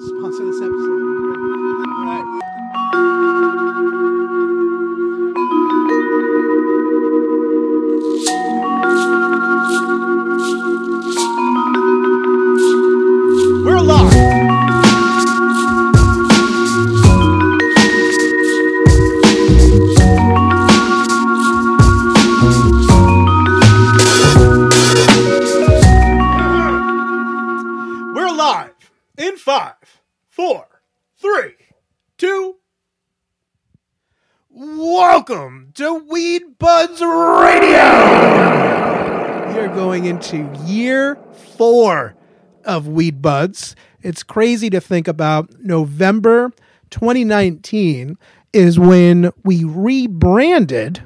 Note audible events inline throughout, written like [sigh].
sponsor this episode. Buds. It's crazy to think about. November 2019 is when we rebranded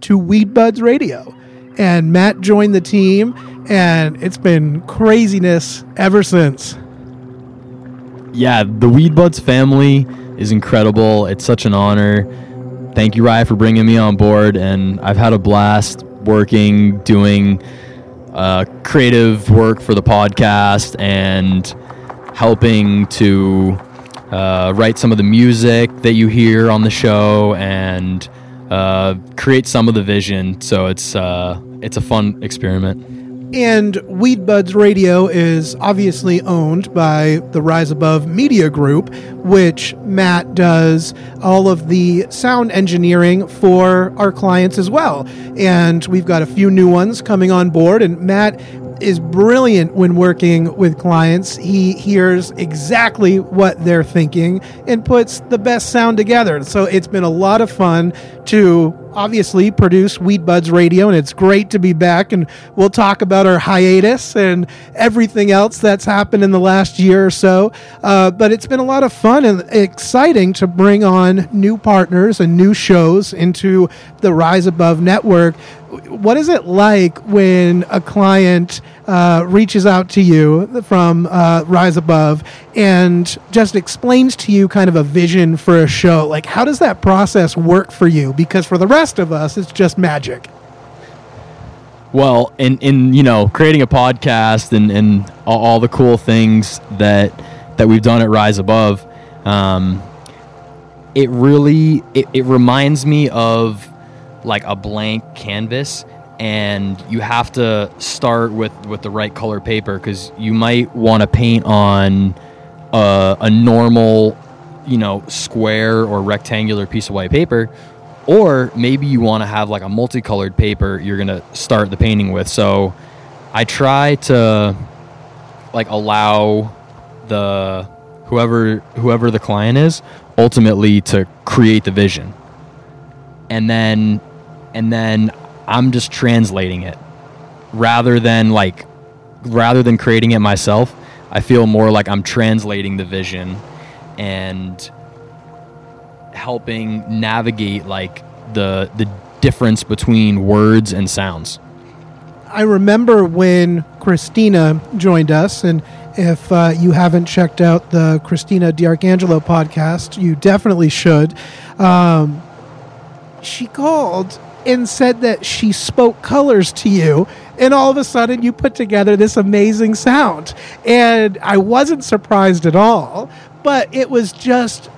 to Weed Buds Radio. And Matt joined the team, and it's been craziness ever since. yeah, the Weed Buds family is incredible. It's such an honor. Thank you, Rye, for bringing me on board, and I've had a blast working, doing uh, creative work for the podcast, and helping to uh, write some of the music that you hear on the show, and uh, create some of the vision. So it's uh, it's a fun experiment. And Weed Buds Radio is obviously owned by the Rise Above Media Group, which Matt does all of the sound engineering for our clients as well. And we've got a few new ones coming on board, and Matt is brilliant when working with clients. He hears exactly what they're thinking and puts the best sound together. So it's been a lot of fun to obviously produce Weed Buds Radio, and it's great to be back. And we'll talk about our hiatus and everything else that's happened in the last year or so. Uh, but it's been a lot of fun and exciting to bring on new partners and new shows into the Rise Above network. What is it like when a client uh, reaches out to you from uh, Rise Above and just explains to you kind of a vision for a show? Like, how does that process work for you? Because for the rest of us, it's just magic. Well, in in you know creating a podcast and and all, the cool things that that we've done at Rise Above, um, it really it, it reminds me of like a blank canvas, and you have to start with with the right color paper because you might want to paint on a, a normal, you know, square or rectangular piece of white paper or maybe you want to have like a multicolored paper you're going to start the painting with. So i try to like allow the whoever whoever the client is ultimately to create the vision. And then and then i'm just translating it rather than like rather than creating it myself i feel more like i'm translating the vision and helping navigate like the the difference between words and sounds. I remember when Christina joined us, and if uh, you haven't checked out the Christina D'Arcangelo podcast, you definitely should. Um, she called and said that she spoke colors to you, and all of a sudden you put together this amazing sound. And I wasn't surprised at all, but it was just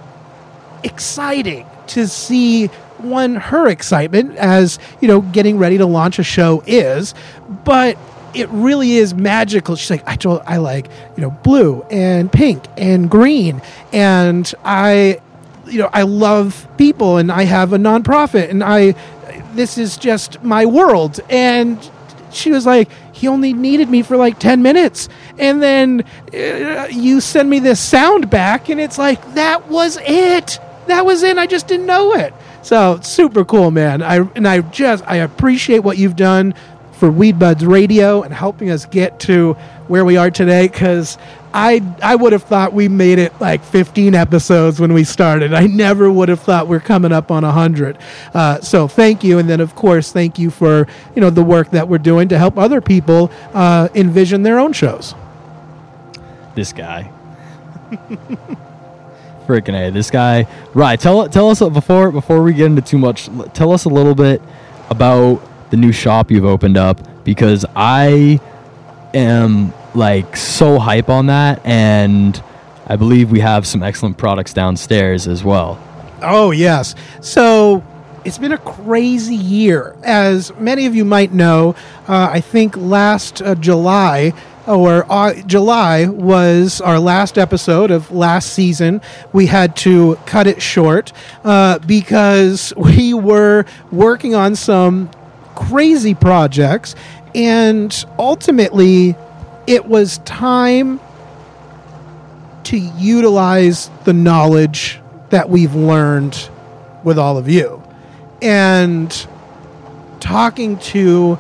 exciting to see one her excitement as you know getting ready to launch a show is but it really is magical she's like i told i like you know blue and pink and green and i you know i love people and i have a nonprofit and i this is just my world. And she was like he only needed me for like 10 minutes. And then uh, you send me this sound back and it's like that was it. That was it. I just didn't know it. So super cool man. I and i just i appreciate what you've done for weed buds radio and helping us get to where we are today because I I would have thought we made it like 15 episodes when we started. I never would have thought we're coming up on 100. Uh, so thank you, and then of course thank you for you know the work that we're doing to help other people uh, envision their own shows. This guy. [laughs] Freaking a, this guy. Right, tell tell us before before we get into too much. Tell us a little bit about the new shop you've opened up because I am like so hype on that and I believe we have some excellent products downstairs as well. Oh, yes. So it's been a crazy year. As many of you might know, uh, I think last uh, July or uh, July was our last episode of last season. We had to cut it short uh, because [laughs] we were working on some crazy projects, and ultimately, it was time to utilize the knowledge that we've learned with all of you. And talking to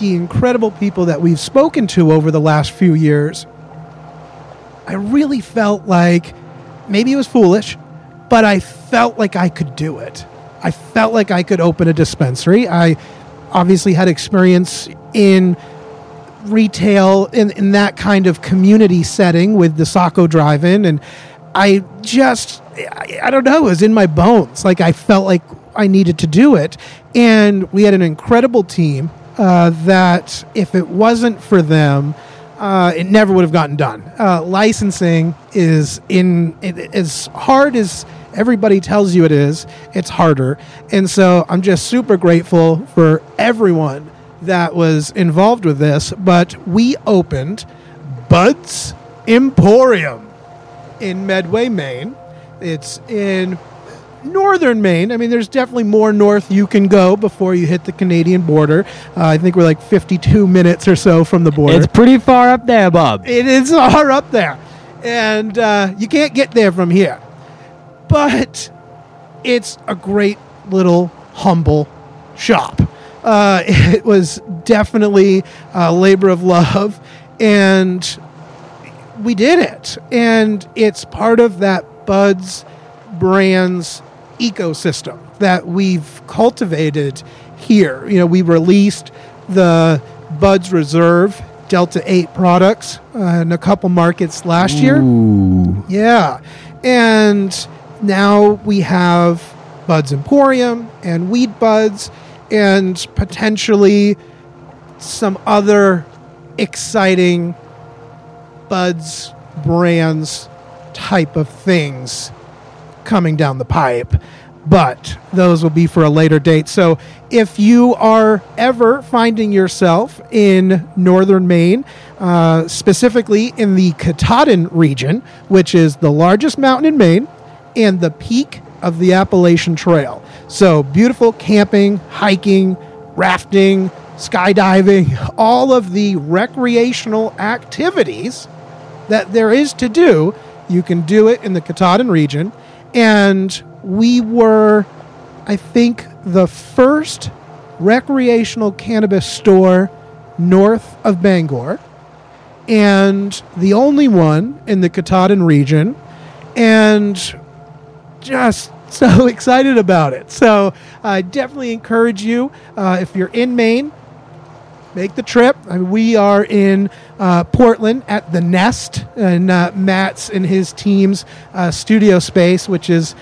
the incredible people that we've spoken to over the last few years, I really felt like maybe it was foolish, but I felt like I could do it. I felt like I could open a dispensary. I obviously had experience in retail in, in that kind of community setting with the Saco Drive In. And I just, I, I don't know, it was in my bones. Like I felt like I needed to do it. And we had an incredible team uh, that if it wasn't for them, uh, it never would have gotten done. Uh, licensing is in it, as hard as everybody tells you it is. It's harder, and so I'm just super grateful for everyone that was involved with this. But we opened Bud's Emporium in Medway, Maine. It's in northern Maine. I mean, there's definitely more north you can go before you hit the Canadian border. Uh, I think we're like 52 minutes or so from the border. It's pretty far up there, Bob. It is [laughs] far up there, and uh, you can't get there from here. But it's a great little humble shop. Uh, [laughs] it was definitely a labor of love, and we did it. And it's part of that Buds Brands ecosystem that we've cultivated here. You know, we released the Buds Reserve Delta 8 products uh, in a couple markets last year. Ooh. Yeah. And now we have Buds Emporium and Weed Buds and potentially some other exciting Buds brands type of things coming down the pipe. But those will be for a later date. So if you are ever finding yourself in northern Maine, uh, specifically in the Katahdin region, which is the largest mountain in Maine and the peak of the Appalachian Trail. So beautiful camping, hiking, rafting, skydiving, [laughs] all of the recreational activities that there is to do, you can do it in the Katahdin region. And we were, I think, the first recreational cannabis store north of Bangor and the only one in the Katahdin region. And just so [laughs] excited about it. So I definitely encourage you, uh, if you're in Maine, make the trip. I mean, we are in uh, Portland at the Nest, and uh, Matt's and his team's uh, studio space, which is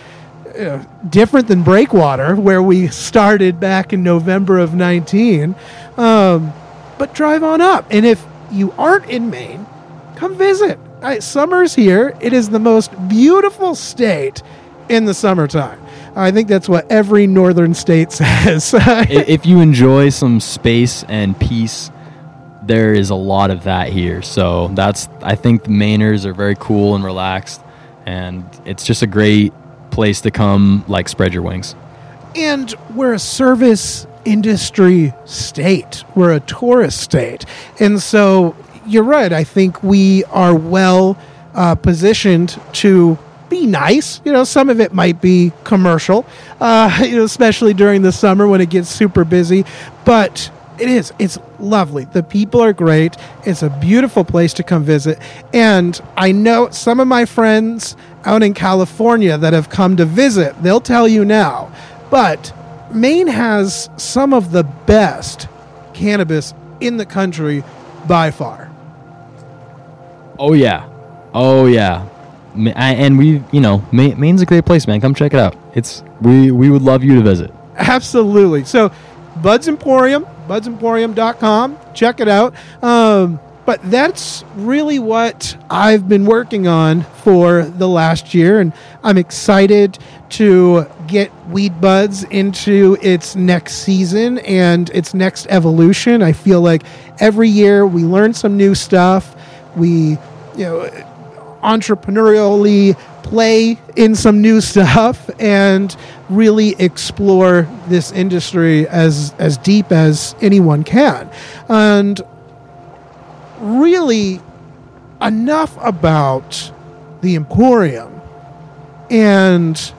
uh, different than Breakwater, where we started back in November of 19. Um, but drive on up. And if you aren't in Maine, come visit. Summer's here. It is the most beautiful state in the summertime. I think that's what every northern state [laughs] says. If you enjoy some space and peace, there is a lot of that here. So that's I think the Mainers are very cool and relaxed, and it's just a great place to come, like spread your wings. and we're a service industry state. We're a tourist state. And so you're right. I think we are well uh, positioned to be nice. You know, some of it might be commercial, uh, [laughs] you know, especially during the summer when it gets super busy. But it is. It's lovely. The people are great. It's a beautiful place to come visit. And I know some of my friends out in California that have come to visit, they'll tell you now. But Maine has some of the best cannabis in the country by far. Oh yeah, oh yeah, I- and we, you know, Ma- Maine's a great place, man. Come check it out. It's we we would love you to visit. Absolutely. So, Buds Emporium, budsemporium.com. Check it out. Um, but that's really what I've been working on for the last year, and I'm excited to get Weed Buds into its next season and its next evolution. I feel like every year we learn some new stuff. We, you know, entrepreneurially play in some new stuff and really explore this industry as as deep as anyone can. And really enough about the Emporium and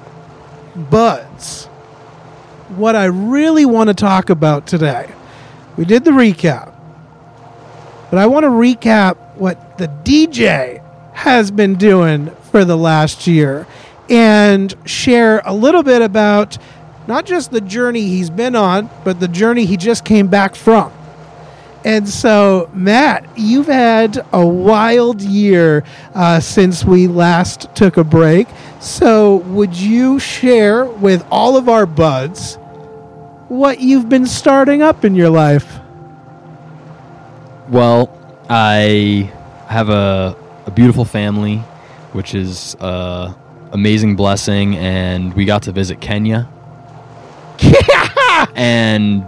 buds. What I really want to talk about today, we did the recap, but I want to recap what the DJ has been doing for the last year and share a little bit about not just the journey he's been on, but the journey he just came back from. And so, Matt, you've had a wild year uh, since we last took a break. So, would you share with all of our buds what you've been starting up in your life? Well, I have a, a beautiful family, which is a amazing blessing, and we got to visit Kenya. [laughs] and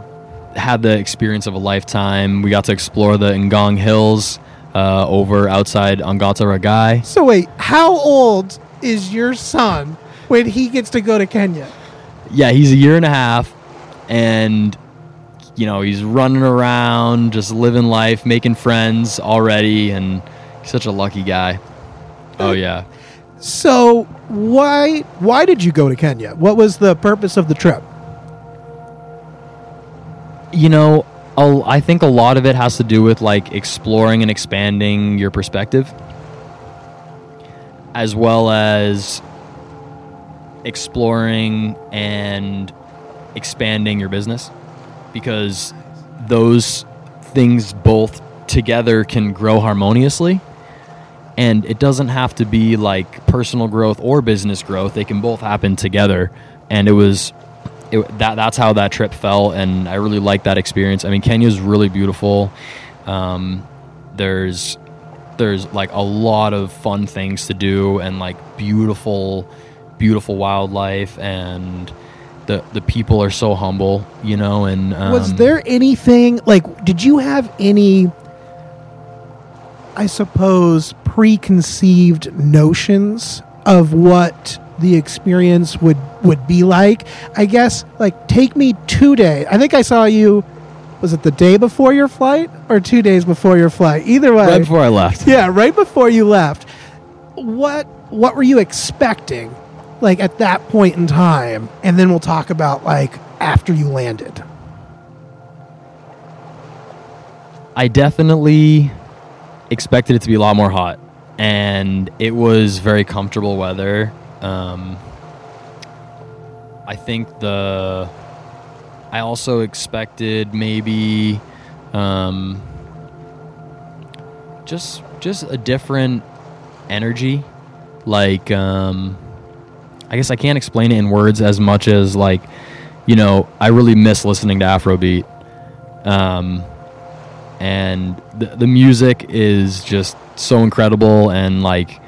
had the experience of a lifetime. We got to explore the Ngong Hills uh, over outside Ongata Rongai. So, wait, how old is your son when he gets to go to Kenya? Yeah, he's a year and a half, and you know he's running around, just living life, making friends already, and such a lucky guy. Oh yeah. So why why did you go to Kenya? What was the purpose of the trip? You know, I think a lot of it has to do with like exploring and expanding your perspective, as well as exploring and expanding your business, because those things both together can grow harmoniously. And it doesn't have to be like personal growth or business growth; they can both happen together. And it was it, that that's how that trip felt, and I really liked that experience. I mean, Kenya's really beautiful. Um, there's there's like a lot of fun things to do, and like beautiful, beautiful wildlife, and the the people are so humble, you know. And um, was there anything like did you have any I suppose preconceived notions of what the experience would would be like? I guess like take me 2 days. I think I saw you was it the day before your flight or 2 days before your flight? Either way. right before I left? Yeah, right before you left. What what were you expecting like at that point in time? And then we'll talk about like after you landed. I definitely expected it to be a lot more hot, and it was very comfortable weather. Um, I think the I also expected maybe um, just just a different energy, like um, I guess I can't explain it in words as much as like you know I really miss listening to Afrobeat. Um, and the, the music is just so incredible. And like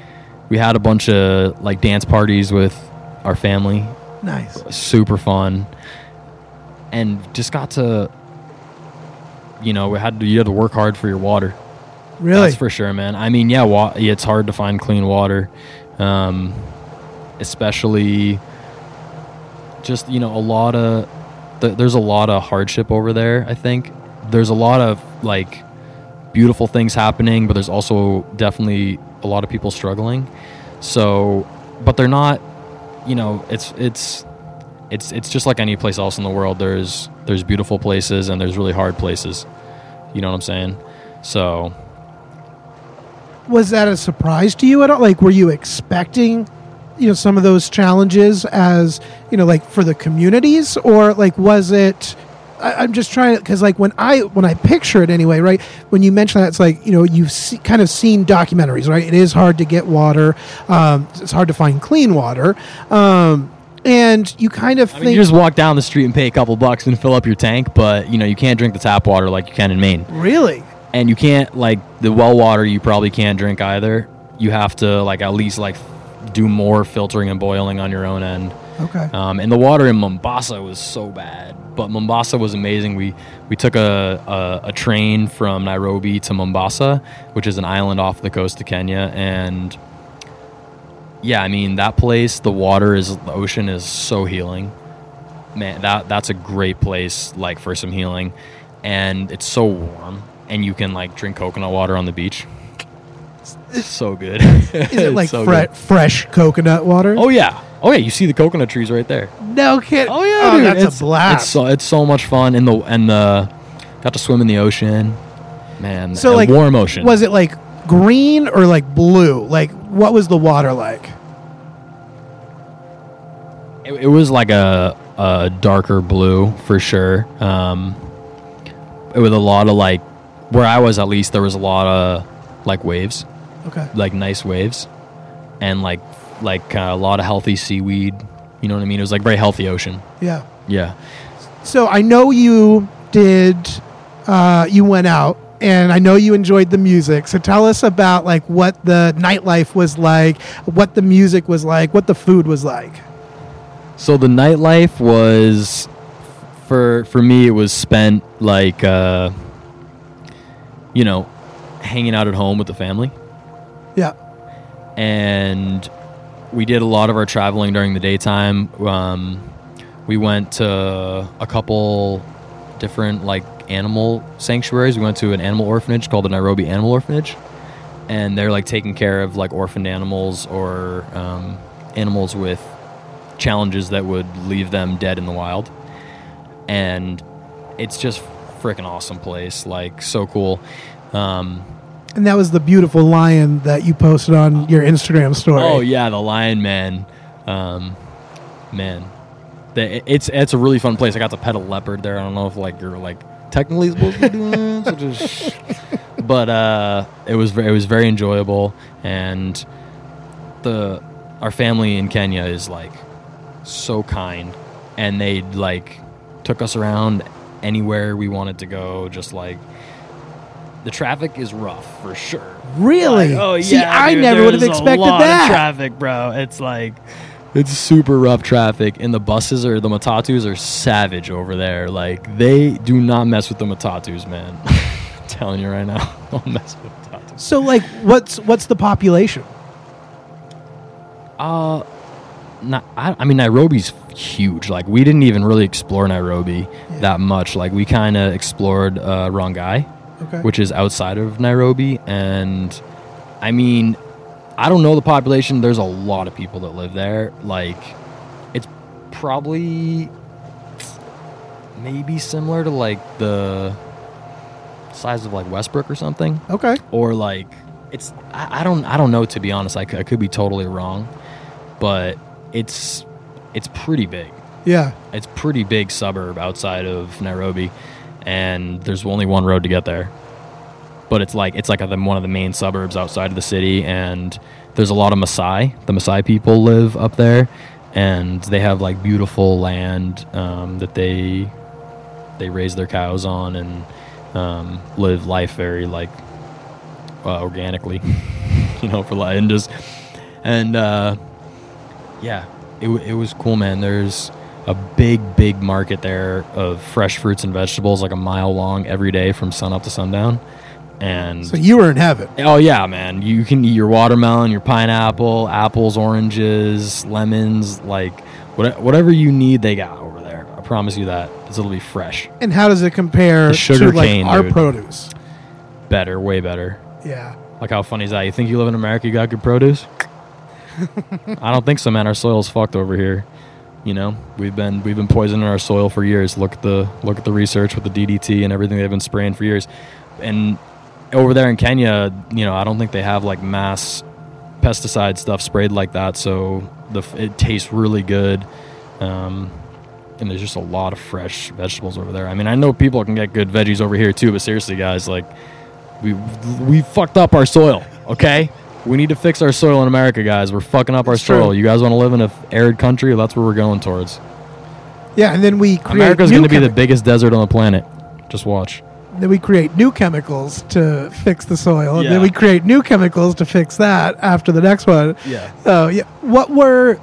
we had a bunch of like dance parties with our family. Nice. super fun. And just got to you know we had to, you had to work hard for your water. Really? that's for sure man. I mean yeah, wa- it's hard to find clean water um, especially just you know a lot of th- there's a lot of hardship over there i think there's a lot of like beautiful things happening but there's also definitely a lot of people struggling. So but they're not you know it's it's it's it's just like any place else in the world. There's there's beautiful places and there's really hard places. You know what i'm saying? So. Was that a surprise to you at all? Like, were you expecting, you know, some of those challenges as, you know, like for the communities, or like was it? I, I'm just trying to because like when I when I picture it anyway, right? When you mention that, it's like you know you've see, kind of seen documentaries, right? It is hard to get water. Um, it's hard to find clean water. Um, and you kind of I think mean, you just walk down the street and pay a couple bucks and fill up your tank, but you know you can't drink the tap water like you can in Maine. really and you can't like the well water. You probably can't drink either. You have to like at least like do more filtering and boiling on your own end. Okay. Um, and the water in Mombasa was so bad, but Mombasa was amazing. We we took a, a, a train from Nairobi to Mombasa, which is an island off the coast of Kenya, and yeah, I mean that place, the water is the ocean is so healing. Man, that that's a great place like for some healing, and it's so warm, and you can like drink coconut water on the beach. It's so good. Is it [laughs] like fre- fresh coconut water? Oh yeah, oh yeah. You see the coconut trees right there. no kid. Oh yeah, oh, dude. that's it's, a blast. It's so, it's so much fun, and the and the got to swim in the ocean, man. so like warm ocean. Was it like green or like blue? Like what was the water like? It, it was like a a darker blue for sure. Um, it was a lot of like where I was at least there was a lot of like waves, Okay. like nice waves, and like like uh, a lot of healthy seaweed. You know what I mean? It was like very healthy ocean. Yeah. Yeah. So I know you did. Uh, you went out, and I know you enjoyed the music. So tell us about like what the nightlife was like, what the music was like, what the food was like. So the nightlife was for for me it was spent like uh you know hanging out at home with the family Yeah. and we did a lot of our traveling during the daytime um we went to a couple different like animal sanctuaries we went to an animal orphanage called the Nairobi Animal Orphanage and they're like taking care of like orphaned animals or um, animals with challenges that would leave them dead in the wild. And it's just freaking awesome place, like so cool. Um, And that was the beautiful lion that you posted on your Instagram story. oh yeah, the Lion Man, um, man, the, it's it's a really fun place. I got to pet a leopard there. I don't know if like you're like technically supposed to be doing that, so just, [laughs] but uh, it was it was very enjoyable, and the our family in Kenya is like so kind, and they like took us around anywhere we wanted to go. Just like the traffic is rough for sure. Really? Like, oh See, I dude, never would have there's a expected lot of that. traffic, bro. It's like it's super rough traffic, and the buses or the matatus are savage over there. Like they do not mess with the matatus, man. [laughs] I'm telling you right now, [laughs] don't mess with matatus. So like, what's what's the population? Uh, not, I, I mean Nairobi's huge. Like we didn't even really explore Nairobi Yeah. that much. Like we kind of explored uh, Rongai. Okay. which is outside of Nairobi. And I mean, I don't know the population. There's a lot of people that live there. Like, it's probably maybe similar to like the size of like Westbrook or something, okay. or like it's I, I don't I don't know to be honest. I, c- I could be totally wrong, but it's it's pretty big Yeah. it's pretty big suburb outside of Nairobi, and there's only one road to get there. But it's like it's like a, one of the main suburbs outside of the city, and there's a lot of Maasai. The Maasai people live up there, and they have like beautiful land um, that they they raise their cows on and um, live life very like uh, organically, [laughs] you know, for like and just and uh, yeah, it, it was cool, man. There's a big, big market there of fresh fruits and vegetables, like a mile long every day from sun up to sundown. And So you were in heaven. oh yeah, man, you can eat your watermelon, your pineapple, apples, oranges, lemons, like what, whatever you need, they got over there. I promise you that, 'cause it'll be fresh, And how does it compare The sugar to like cane, our dude. produce? better, way better. Yeah. Like how funny is that? You think you live in America, you got good produce? [laughs] I don't think so, man. Our soil's fucked over here. You know, we've been we've been poisoning our soil for years. Look at the look at the research with the DDT and everything they've been spraying for years. And over there in Kenya, you know, I don't think they have like mass pesticide stuff sprayed like that. So the it tastes really good. Um, and there's just a lot of fresh vegetables over there. I mean, I know people can get good veggies over here too, but seriously, guys, like we we fucked up our soil. Okay, we need to fix our soil in America, guys. We're fucking up our It's true. soil. You guys want to live in an arid country? That's where we're going towards. Yeah, and then we create America's new going to be the chemi- biggest desert on the planet. Just watch. then we create new chemicals to fix the soil, and Yeah. then we create new chemicals to fix that after the next one. Yeah. So yeah, what were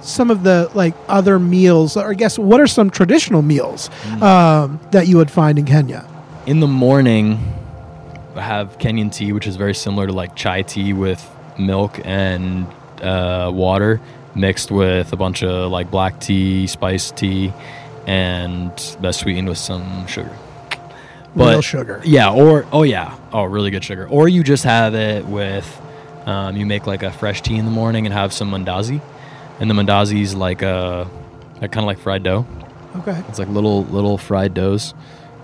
some of the like other meals, or I guess what are some traditional meals Mm. um, that you would find in Kenya? in the morning have Kenyan tea, which is very similar to like chai tea with milk and uh, water mixed with a bunch of like black tea, spiced tea, and that's sweetened with some sugar. Real sugar. Yeah, or oh yeah, oh really good sugar. Or you just have it with, um, you make like a fresh tea in the morning and have some mandazi, and the mandazi is like a, kind of like fried dough. Okay, It's like little little fried doughs.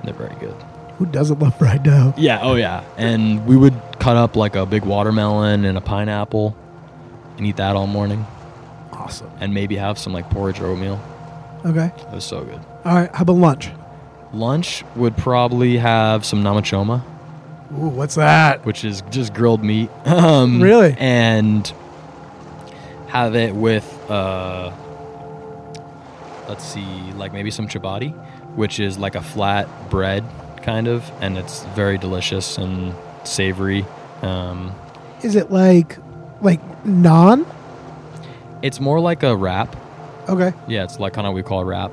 They're very good. Who doesn't love fried dough? Yeah, oh yeah. And we would cut up like a big watermelon and a pineapple and eat that all morning Awesome. and maybe have some like porridge or oatmeal. Okay. It was so good. All right. How about lunch? Lunch would probably have some nyama choma, Ooh, what's that? which is just grilled meat. [laughs] Um, Really? And have it with, uh, let's see, like maybe some chapati, which is like a flat bread kind of, and it's very delicious and savory. Um, Is it like like naan? It's more like a wrap. Okay. Yeah, it's like kind of what we call a wrap.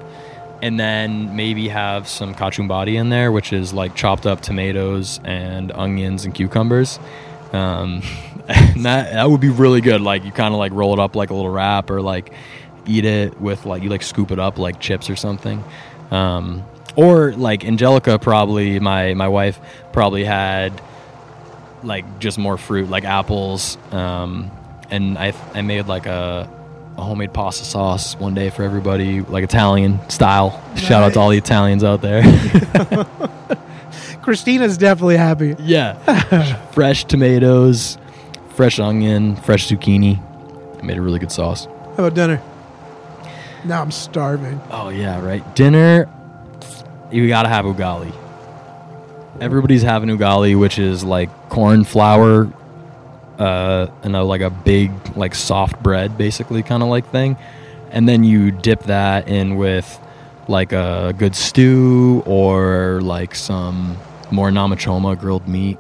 And then maybe have some kachumbari in there, which is like chopped up tomatoes and onions and cucumbers. Um, [laughs] and that that would be really good. Like you kind of like roll it up like a little wrap, or like eat it with like you like scoop it up like chips or something. Um, or like Angelica probably my my wife probably had like just more fruit like apples. Um, and I, I made like a, a homemade pasta sauce one day for everybody like italian style. Shout out to all the italians out there. [laughs] Christina's definitely happy. yeah. [laughs] Fresh tomatoes fresh onion fresh zucchini. I made a really good sauce. How about dinner? Now I'm starving. oh yeah right. Dinner you gotta have ugali. Everybody's having ugali which is like corn flour uh, and a, like a big like soft bread basically kind of like thing. And then you dip that in with like a good stew or like some more nyama choma grilled meat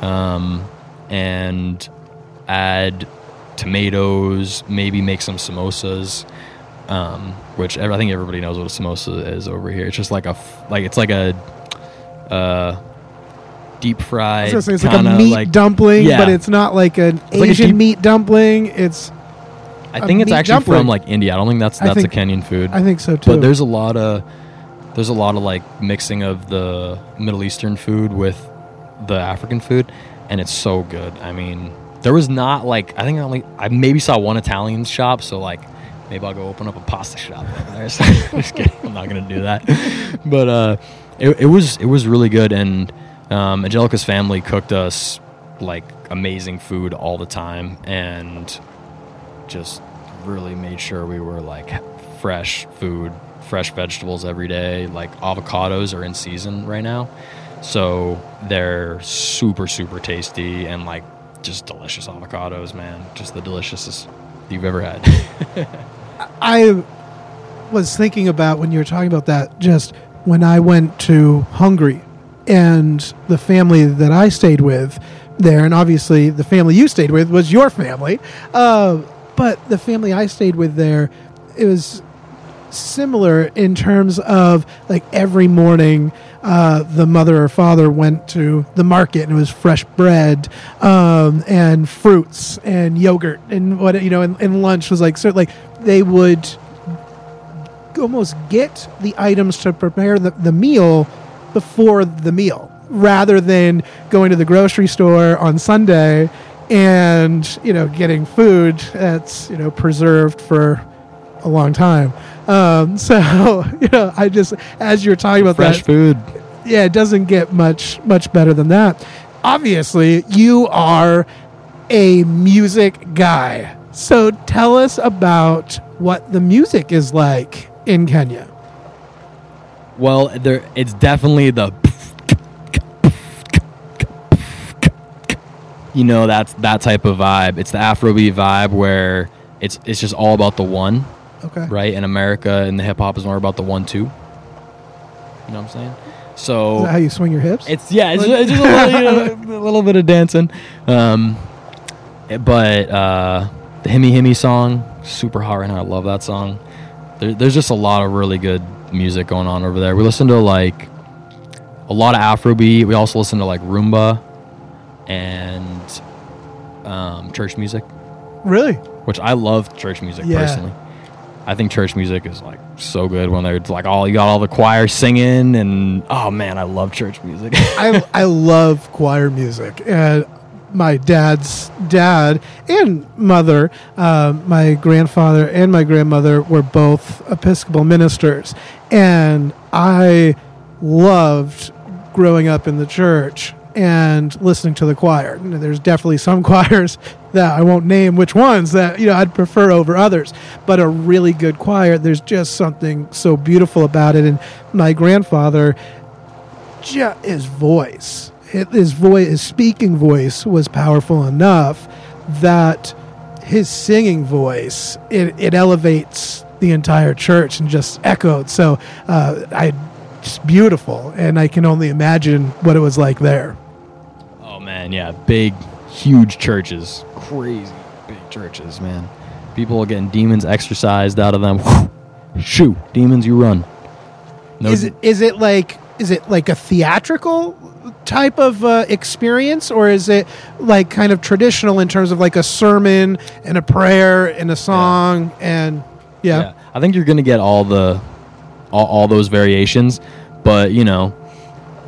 um, and add tomatoes maybe make some samosas um, which I think everybody knows what a samosa is over here. It's just like a like it's like a uh, deep fried say it's like a kinda meat dumpling, yeah. but it's not like an like a Asian deep- meat dumpling. It's I think it's actually dumpling. from like India. I don't think that's that's think- a Kenyan food. I think so too. but there's a lot of there's a lot of like mixing of the Middle Eastern food with the African food, and it's so good. I mean, there was not like I think I only I maybe saw one Italian shop, so like maybe I'll go open up a pasta shop [laughs] just kidding, I'm not gonna do that. But uh, it, it was it was really good, and um, Angelica's family cooked us like amazing food all the time, and just really made sure we were like fresh food, fresh vegetables every day. Like avocados are in season right now. So they're super, super tasty and like just delicious avocados, man. Just the deliciousest you've ever had. [laughs] I was thinking about when you were talking about that just when I went to Hungary and the family that I stayed with there, and obviously the family you stayed with was your family, uh, but the family I stayed with there, it was similar in terms of like every morning uh, the mother or father went to the market and it was fresh bread um, and fruits and yogurt and what you know and, and lunch was like so like they would almost get the items to prepare the, the meal before the meal rather than going to the grocery store on Sunday and you know getting food that's you know preserved for a long time. Um, [laughs] so you know, I just as you're talking about fresh that, food. yeah, it doesn't get much much better than that. Obviously, you are a music guy. So tell us about what the music is like in Kenya. Well, there it's definitely the you know that's that type of vibe. It's the Afrobeat vibe where it's it's just all about the one. Okay. right? In America, and the hip hop is more about the one two. You know what I'm saying? So Is that how you swing your hips? it's yeah, it's, it's just a little, you know, [laughs] a little bit of dancing. Um, but uh, the Himmy Himmy song, super hot right now. I love that song. There, there's just a lot of really good music going on over there. We listen to like a lot of Afrobeat. We also listen to like Rumba and um, church music, really? which I love church music Yeah. personally. I think church music is like so good when they're like all you got all the choir singing and oh man, I love church music. [laughs] I I love choir music, and my dad's dad and mother, uh, my grandfather and my grandmother were both Episcopal ministers, and I loved growing up in the church and listening to the choir. And There's definitely some [laughs] choirs that I won't name which ones that you know I'd prefer over others, but a really good choir. There's just something so beautiful about it, and my grandfather ju- his voice, his voice, his speaking voice was powerful enough that his singing voice it, it elevates the entire church and just echoed. So uh, I just beautiful, and I can only imagine what it was like there. Man, yeah, big, huge churches, crazy big churches, man. People are getting demons exorcised out of them. [laughs] Shoo, demons, you run. No, Is it is it like is it like a theatrical type of uh, experience, or is it like kind of traditional in terms of like a sermon and a prayer and a song and yeah. yeah. I think you're gonna get all the, all, all those variations, but you know,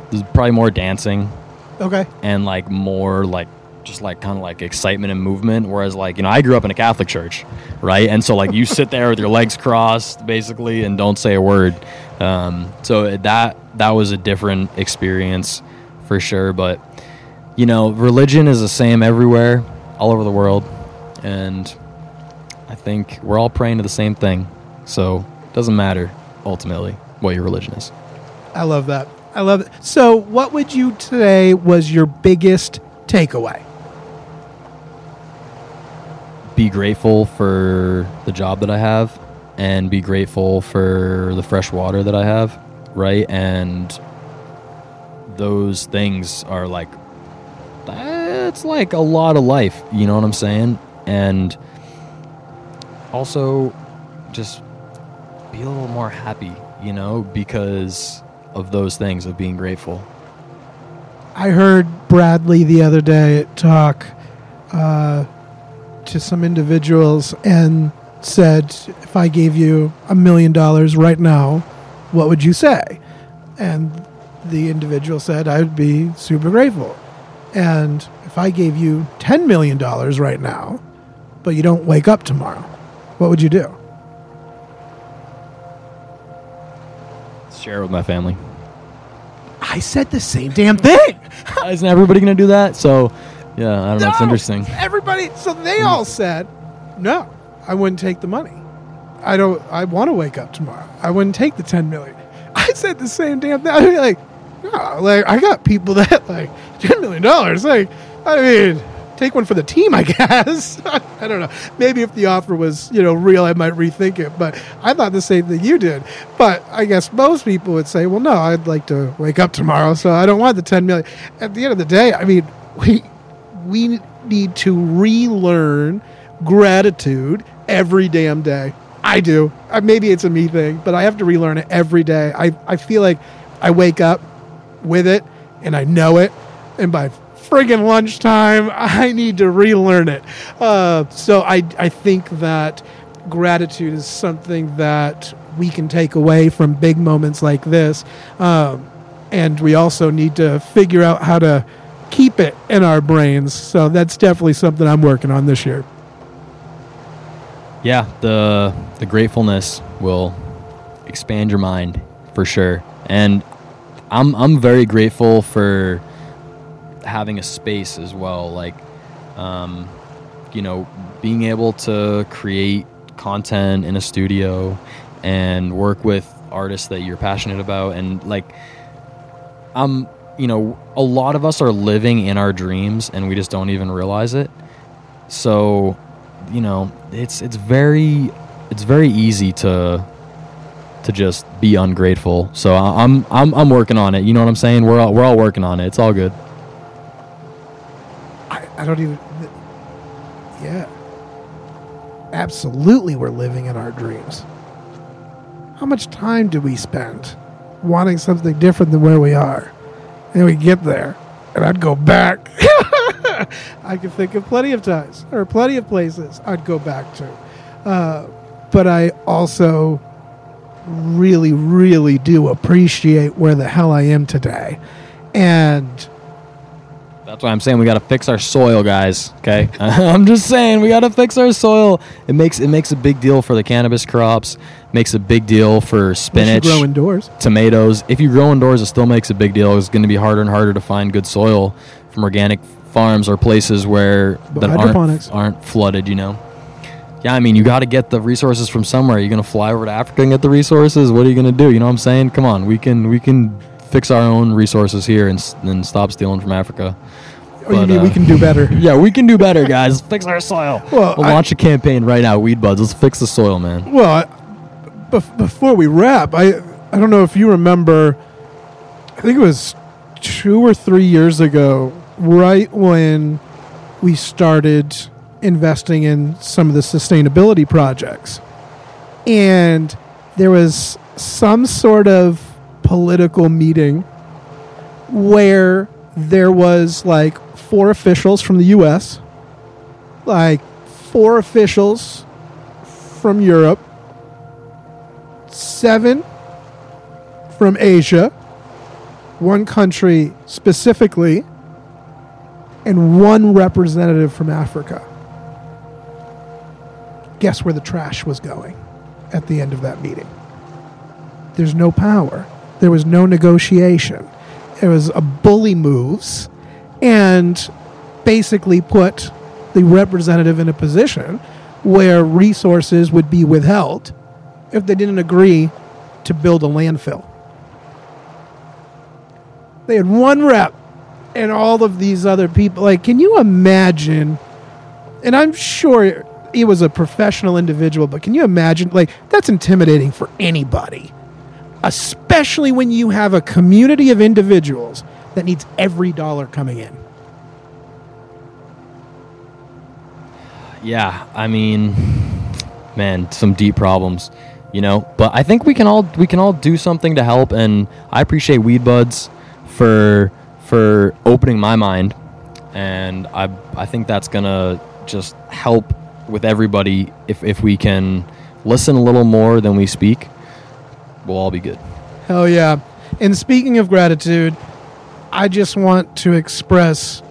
there's probably more dancing okay. And like more like just like kind of like excitement and movement whereas like you know i grew up in a catholic church right? And so like you sit there with your legs crossed basically and don't say a word. Um, so that that was a different experience for sure. But you know religion is the same everywhere all over the world. And i think we're all praying to the same thing. So it doesn't matter ultimately what your religion is. I love that. I love it. So, what would you say was your biggest takeaway? be grateful for the job that I have and be grateful for the fresh water that I have, right? And those things are like that's like a lot of life, you know what I'm saying? And also just be a little more happy, you know, because of those things of being grateful. I heard Bradley the other day talk uh, to some individuals and said, if I gave you a million dollars right now, what would you say? And the individual said, I would be super grateful. And if I gave you $10 million right now, but you don't wake up tomorrow, what would you do? Share with my family. I said the same damn thing. [laughs] Isn't everybody going to do that? So, yeah, I don't know. It's No! interesting. Everybody, so they hmm. all said, no, I wouldn't take the money. I don't. I want to wake up tomorrow. I wouldn't take the ten million. [laughs] I said the same damn thing. I'd be like, no, like I got people [laughs] that like ten million dollars. Like, I mean, take one for the team, I [laughs] guess. I don't know. Maybe if the offer was you know real, I might rethink it. But I thought the same thing you did. But I guess most people would say, well, no, I'd like to wake up tomorrow, so I don't want the ten million. At the end of the day, I mean, we we need to relearn gratitude every damn day. I do. Uh, maybe it's a me thing, but I have to relearn it every day. I, I feel like I wake up with it and I know it, and by friggin' lunchtime, [laughs] I need to relearn it. Uh, so I, I think that gratitude is something that we can take away from big moments like this. Um, and we also need to figure out how to keep it in our brains. So that's definitely something I'm working on this year. yeah the the gratefulness will expand your mind for sure and i'm i'm very grateful for having a space as well like um you know being able to create content in a studio and work with artists that you're passionate about and like um you know a lot of us are living in our dreams and we just don't even realize it so you know it's it's very it's very easy to to just be ungrateful. So I'm I'm I'm working on it. You know what I'm saying? We're all we're all working on it. It's all good. I, don't even. Yeah. Absolutely, we're living in our dreams. How much time do we spend wanting something different than where we are? And we get there, and I'd go back. [laughs] I can think of plenty of times, or plenty of places I'd go back to. Uh, but I also really, really do appreciate where the hell I am today. And That's why I'm saying we got to fix our soil, guys. Okay, [laughs] I'm just saying we got to fix our soil. It makes it makes a big deal for the cannabis crops. Makes a big deal for spinach, grow indoors. tomatoes. If you grow indoors, it still makes a big deal. It's going to be harder and harder to find good soil from organic farms or places where But that aren't aren't flooded. You know. Yeah, I mean, you got to get the resources from somewhere. You're going to fly over to Africa and get the resources. What are you going to do? You know what I'm saying? Come on, we can we can fix our own resources here and, s- and stop stealing from Africa. Oh, you But, mean we uh, can do better? [laughs] Yeah, we can do better, guys. [laughs] fix our soil. Well, we'll I- launch a campaign right now, Weed Buds. Let's fix the soil, man. Well, I, bef- before we wrap, I I don't know if you remember. I think it was two or three years ago, right when we started investing in some of the sustainability projects, and there was some sort of political meeting where there was like four officials from the U.S., like four officials from Europe, seven from Asia, one country specifically, and one representative from Africa. Guess where the trash was going at the end of that meeting? There's no power. There was no negotiation. It was a bully moves and basically put the representative in a position where resources would be withheld if they didn't agree to build a landfill. They had one rep and all of these other people. Like, can you imagine? And I'm sure he was a professional individual, but can you imagine? Like, that's intimidating for anybody, especially when you have a community of individuals that needs every dollar coming in. Yeah, I mean, man, some deep problems, you know. But I think we can all we can all do something to help, and I appreciate Weed Buds for for opening my mind, and I I think that's gonna just help with everybody if if we can listen a little more than we speak. We'll all be good. Hell yeah. And speaking of gratitude, I just want to express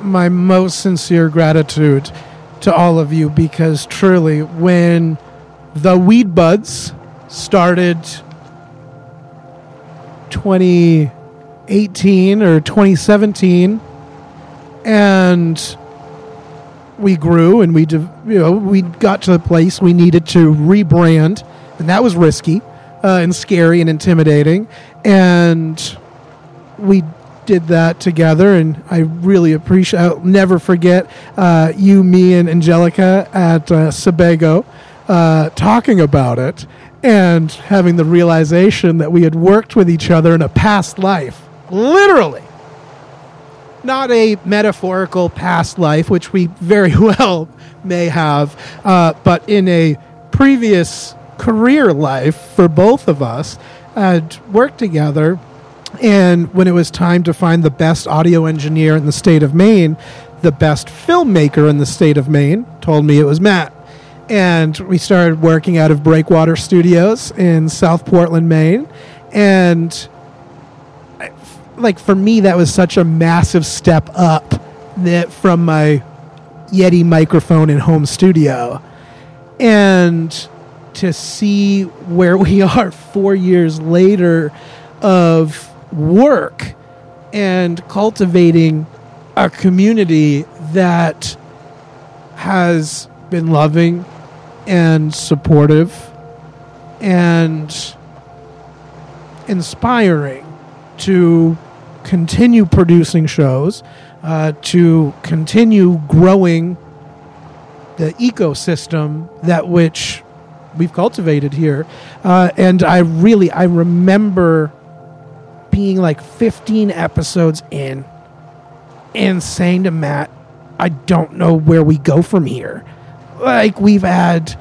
my most sincere gratitude to all of you because truly, when the Weed Buds started 2018 or 2017, and we grew and we, you know, we got to the place we needed to rebrand, and that was risky uh, and scary and intimidating. And we did that together, and I really appreciate. I'll never forget uh, you, me, and Angelica at uh, Sebago uh, talking about it and having the realization that we had worked with each other in a past life, literally. Not a metaphorical past life, which we very [laughs] well may have, uh, but in a previous career life for both of us, had worked together and when it was time to find the best audio engineer in the state of Maine, the best filmmaker in the state of Maine told me it was Matt. And we started working out of Breakwater Studios in South Portland, Maine. And like for me, that was such a massive step up that from my Yeti microphone in home studio. And to see where we [laughs] are four years later of work and cultivating a community that has been loving and supportive and inspiring to continue producing shows, uh, to continue growing the ecosystem that which we've cultivated here. Uh, and I really, I remember being like 15 episodes in and saying to Matt, I don't know where we go from here. Like we've had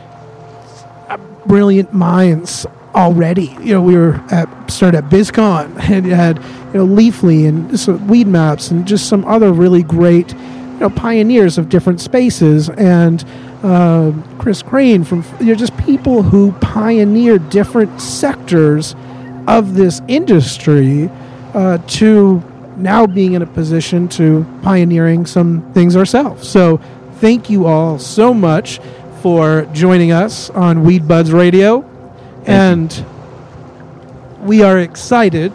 uh, brilliant minds already. You know, we were at started at BizCon [laughs] and had you know Leafly and some Weedmaps and just some other really great you know pioneers of different spaces and uh, Chris Crane from you know just people who pioneer different sectors of this industry uh, to now being in a position to pioneering some things ourselves. So thank you all so much for joining us on Weed Buds Radio and we are excited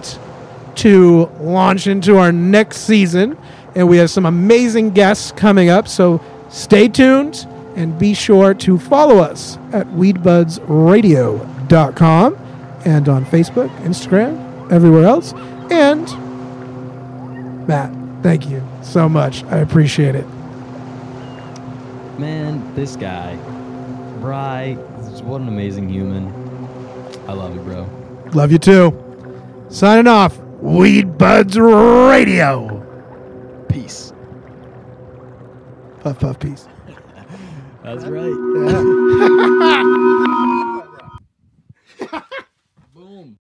to launch into our next season. And we have some amazing guests coming up. So stay tuned and be sure to follow us at weedbudsradio.com and on Facebook, Instagram, everywhere else. And Matt, thank you so much. I appreciate it. Man, this guy, Bry, what an amazing human. I love you, bro. Love you too. Signing off, Weed Buds Radio peace. Puff puff peace. That's right. Yeah. [laughs]